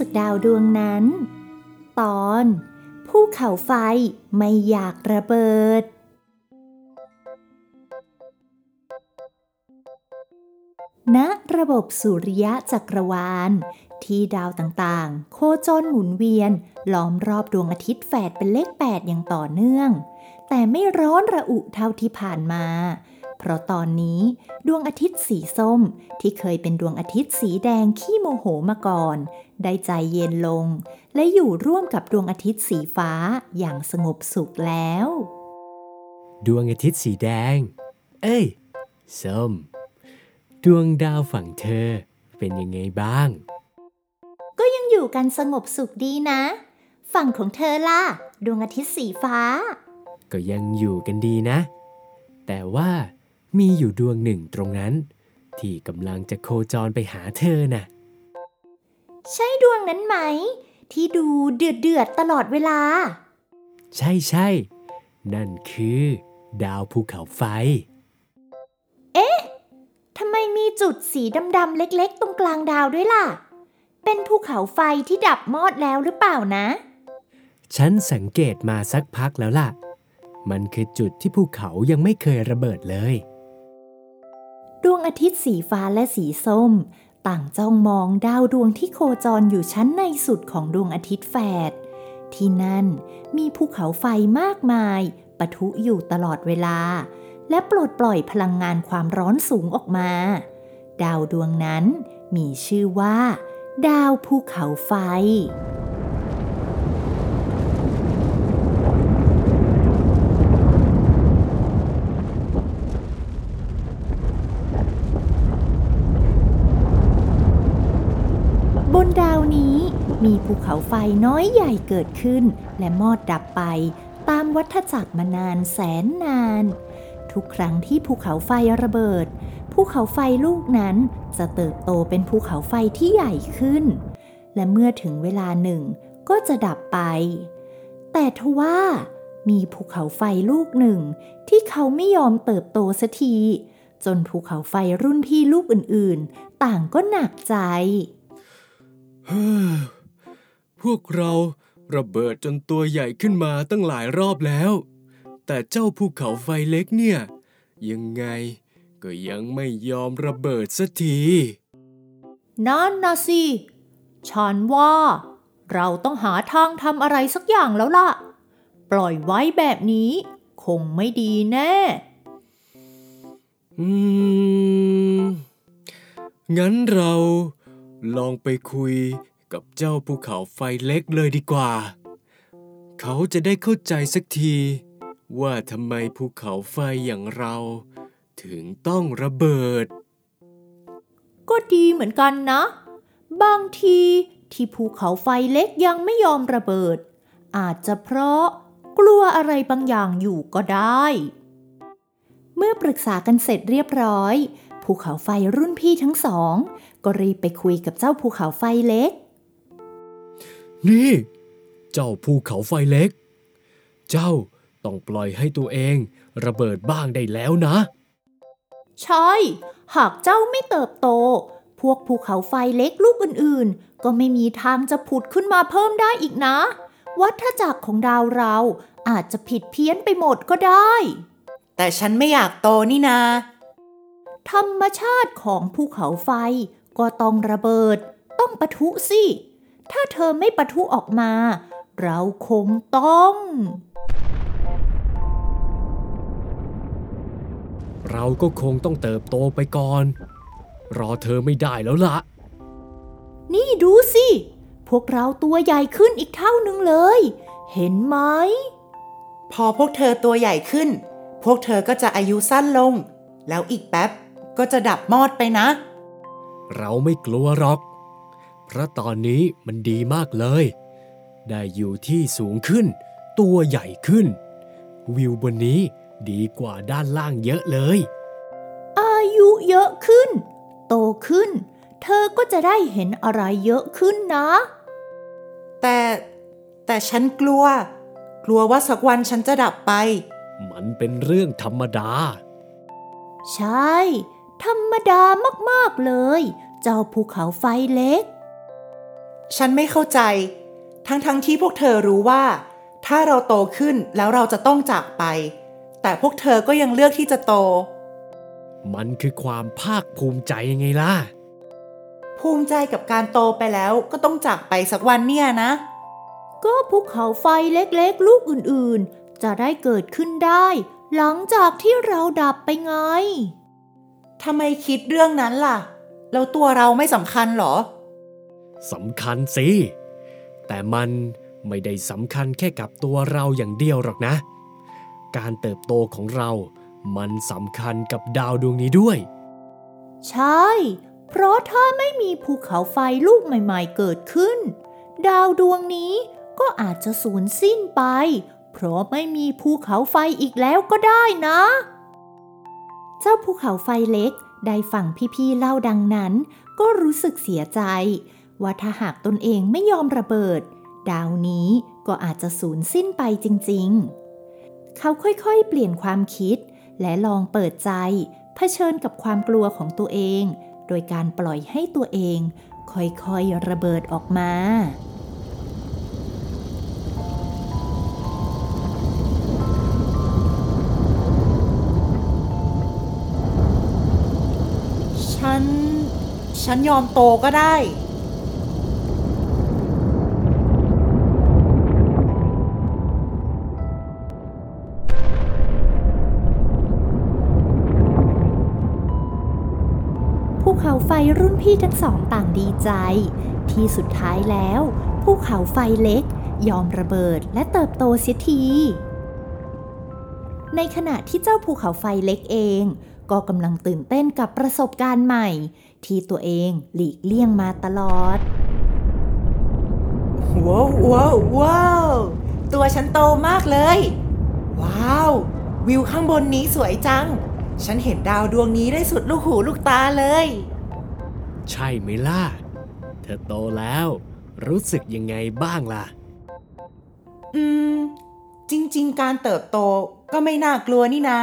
จากดาวดวงนั้น ตอนภูเขาไฟไม่อยากระเบิด ณระบบสุริยะจักรวาล ที่ดาวต่างๆ โคจรหมุนเวียน ล้อมรอบดวงอาทิตย์แฝดเป็นเลข 8 อย่างต่อเนื่อง แต่ไม่ร้อนระอุเท่าที่ผ่านมา เพราะตอนนี้ดวงอาทิตย์สีส้มที่เคยเป็นดวงอาทิตย์สีแดงขี้โมโหมาก่อน ได้ใจเย็นลง และอยู่ร่วมกับดวงอาทิตย์สีฟ้าอย่างสงบสุขแล้ว ดวงอาทิตย์สีแดง เอ้ย ส้ม ดวงดาวฝั่งเธอเป็นยังไงบ้าง ก็ยังอยู่กันสงบสุขดีนะ ฝั่งของเธอล่ะ ดวงอาทิตย์สีฟ้า ก็ยังอยู่กันดีนะ แต่ว่า มีอยู่ดวงหนึ่งตรงนั้น ที่กำลังจะโคจรไปหาเธอน่ะ ใช่ดวงนั้นไหม ที่ดูเดือดเดือดๆตลอดเวลา ใช่ใช่ นั่นคือ ดาวภูเขาไฟทำไมมีจุดสีดำๆเล็กๆ ตรงกลางดาวด้วยล่ะ เป็นภูเขาไฟที่ดับมอดแล้วหรือเปล่านะ ฉันสังเกตมาสักพักแล้วล่ะ มันคือจุดที่ภูเขายังไม่เคยระเบิดเลย ดวงอาทิตย์สีฟ้าและสีส้ม ต่างจ้องมองดาวดวงที่โคจรอยู่ชั้นในสุดของดวงอาทิตย์แฝด ที่นั่นมีภูเขาไฟมากมายปะทุอยู่ตลอดเวลา และปลดปล่อยพลังงานความร้อนสูงออกมา ดาวดวงนั้นมีชื่อว่า ดาวภูเขาไฟ บนดาวนี้ มีภูเขาไฟน้อยใหญ่เกิดขึ้น และมอดดับไป ตามวัฏจักรมานานแสนนาน ทุกครั้งที่ภูเขาไฟระเบิด ภูเขาไฟลูกนั้นจะเติบโตเป็นภูเขาไฟที่ใหญ่ขึ้น และเมื่อถึงเวลาหนึ่งก็จะดับไป แต่ทว่ามีภูเขาไฟลูกหนึ่ง ที่เขาไม่ยอมเติบโตสักที จนภูเขาไฟรุ่นพี่ลูกอื่นๆ ต่างก็หนักใจ พวกเราระเบิดจนตัวใหญ่ขึ้นมาตั้งหลายรอบแล้ว แต่เจ้าภูเขาไฟเล็กเนี่ย ยังไงก็ยังไม่ยอมระเบิดสักที นั่นนะสิฉันว่า เราต้องหาทางทำอะไรสักอย่างแล้วล่ะ ปล่อยไว้แบบนี้ คงไม่ดีแน่ อืม งั้นเราลองไปคุย กับเจ้าภูเขาไฟเล็กเลยดีกว่า เขาจะได้เข้าใจสักที ว่าทำไมภูเขาไฟอย่างเรา ถึงต้องระเบิด ก็ดีเหมือนกันนะ บางทีที่ภูเขาไฟเล็กยังไม่ยอมระเบิด อาจจะเพราะกลัวอะไรบางอย่างอยู่ก็ได้ เมื่อปรึกษากันเสร็จเรียบร้อย ภูเขาไฟรุ่นพี่ทั้งสอง ก็รีบไปคุยกับเจ้าภูเขาไฟเล็ก นี่ เจ้าภูเขาไฟเล็ก เจ้าต้องปล่อยให้ตัวเองระเบิดบ้างได้แล้วนะ ใช่ หากเจ้าไม่เติบโต พวกภูเขาไฟเล็กลูกอื่นๆ ก็ไม่มีทางจะผุดขึ้นมาเพิ่มได้อีกนะ วัฏจักรของดาวเราอาจจะผิดเพี้ยนไปหมดก็ได้ แต่ฉันไม่อยากโตนี่นา ธรรมชาติของภูเขาไฟก็ต้องระเบิด ต้องปะทุสิ ถ้าเธอไม่ปะทุออกมา เราคงต้อง เราก็คงต้องเติบโตไปก่อน รอเธอไม่ได้แล้วละนี่ดูสิ พวกเราตัวใหญ่ขึ้นอีกเท่านึงเลย เห็นไหม พอพวกเธอตัวใหญ่ขึ้น พวกเธอก็จะอายุสั้นลง แล้วอีกแป๊บก็จะดับมอดไปนะ เราไม่กลัวหรอก เพราะตอนนี้มันดีมากเลย ได้อยู่ที่สูงขึ้น ตัวใหญ่ขึ้น วิวบนนี้ดีกว่าด้านล่างเยอะเลย อายุเยอะขึ้น โตขึ้น เธอก็จะได้เห็นอะไรเยอะขึ้นนะ แต่แต่ฉันกลัว กลัวว่าสักวันฉันจะดับไป มันเป็นเรื่องธรรมดา ใช่ ธรรมดามาก ๆ เลย เจ้าภูเขาไฟเล็ก ฉันไม่เข้าใจ ทั้งๆทที่พวกเธอรู้ว่า ถ้าเราโตขึ้นแล้วเราจะต้องจากไป แต่พวกเธอก็ยังเลือกที่จะโต มันคือความภาคภูมิใจยังไงล่ะ ภูมิใจกับการโตไปแล้วก็ต้องจากไปสักวันเนี่ยนะ ก็ภูเขาไฟเล็กๆ ลูกอื่นๆ จะได้เกิดขึ้นได้ หลังจากที่เราดับไปไงทำไมคิดเรื่องนั้นล่ะ แล้วตัวเราไม่สำคัญเหรอ สำคัญสิ แต่มันไม่ได้สำคัญแค่กับตัวเราอย่างเดียวหรอกนะ การเติบโตของเรามันสำคัญกับดาวดวงนี้ด้วย ใช่ เพราะถ้าไม่มีภูเขาไฟลูกใหม่ๆเกิดขึ้น ดาวดวงนี้ก็อาจจะสูญสิ้นไป เพราะไม่มีภูเขาไฟอีกแล้วก็ได้นะ เจ้าภูเขาไฟเล็กได้ฟังพี่ๆเล่าดังนั้น ก็รู้สึกเสียใจ ว่าถ้าหากตนเองไม่ยอมระเบิด ดาวนี้ก็อาจจะสูญสิ้นไปจริง ๆ เขาค่อยๆ เปลี่ยนความคิด และลองเปิดใจเผชิญกับความกลัวของตัวเอง โดยการปล่อยให้ตัวเอง ค่อยๆ ระเบิดออกมาฉัน ฉันยอมโตก็ได้ ไฟรุ่นพี่ทั้งสองต่างดีใจ ที่สุดท้ายแล้วภูเขาไฟเล็กยอมระเบิดและเติบโตเสียที ในขณะที่เจ้าภูเขาไฟเล็กเอง ก็กำลังตื่นเต้นกับประสบการณ์ใหม่ ที่ตัวเองหลีกเลี่ยงมาตลอด ว้าวว้าวว้าวตัวฉันโตมากเลย ว้าว วิวข้างบนนี้สวยจัง ฉันเห็นดาวดวงนี้ได้สุดลูกหูลูกตาเลย ใช่ไหมล่ะ เธอโตแล้ว รู้สึกยังไงบ้างล่ะ อืม จริง ๆ การเติบโตก็ไม่น่ากลัวนี่นา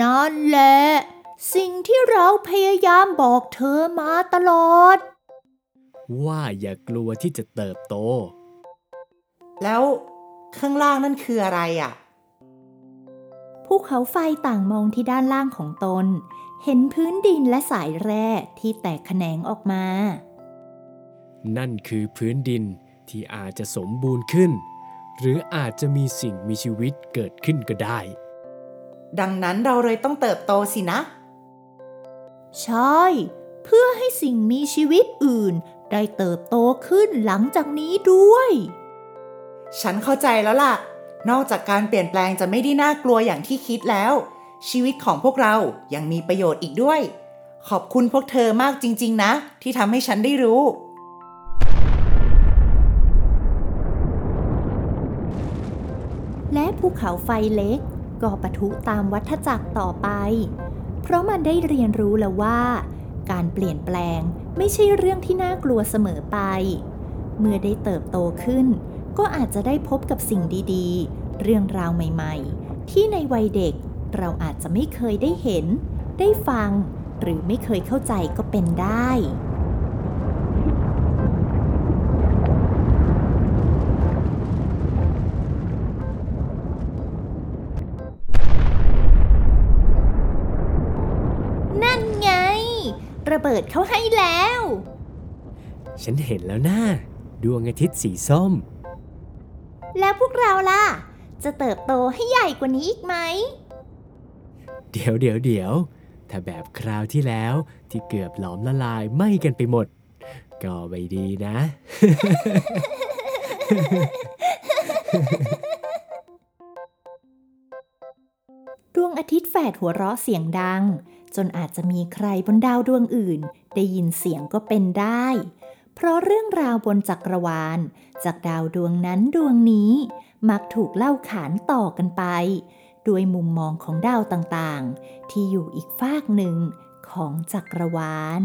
นั่นแหละ สิ่งที่เราพยายามบอกเธอมาตลอด ว่าอย่ากลัวที่จะเติบโต แล้วข้างล่างนั่นคืออะไรอะ ภูเขาไฟต่างมองที่ด้านล่างของตน เห็นพื้นดินและสายแร่ที่แตกแขนงออกมา นั่นคือพื้นดินที่อาจจะสมบูรณ์ขึ้น หรืออาจจะมีสิ่งมีชีวิตเกิดขึ้นก็ได้ ดังนั้นเราเลยต้องเติบโตสินะ ใช่ เพื่อให้สิ่งมีชีวิตอื่น ได้เติบโตขึ้นหลังจากนี้ด้วย ฉันเข้าใจแล้วล่ะ นอกจากการเปลี่ยนแปลงจะไม่ได้น่ากลัวอย่างที่คิดแล้ว ชีวิตของพวกเรายังมีประโยชน์อีกด้วย ขอบคุณพวกเธอมากจริง ๆ นะ ที่ทำให้ฉันได้รู้ และภูเขาไฟเล็กก็ปะทุตามวัฏจักรต่อไป เพราะมันได้เรียนรู้แล้วว่า การเปลี่ยนแปลงไม่ใช่เรื่องที่น่ากลัวเสมอไป เมื่อได้เติบโตขึ้น ก็อาจจะได้พบกับสิ่งดีๆ เรื่องราวใหม่ๆ ที่ในวัยเด็กเราอาจจะไม่เคยได้เห็น ได้ฟัง หรือไม่เคยเข้าใจก็เป็นได้นั่นไงระเบิดเขาให้แล้ว ฉันเห็นแล้วนะดวงอาทิตย์สีส้ม แล้วพวกเราล่ะ จะเติบโตให้ใหญ่กว่านี้อีกไหม เดี๋ยวเดี๋ยวเดี๋ยวถ้าแบบคราวที่แล้วที่เกือบหลอมละลายไหม้กันไปหมด ก็ไม่ดีนะ ดวงอาทิตย์แฝดหัวเราะเสียงดัง จนอาจจะมีใครบนดาวดวงอื่น ได้ยินเสียงก็เป็นได้ เพราะเรื่องราวบนจักรวาล จากดาวดวงนั้นดวงนี้ มักถูกเล่าขานต่อกันไป ด้วยมุมมองของดาวต่างๆ ที่อยู่อีกฟากหนึ่งของจักรวาล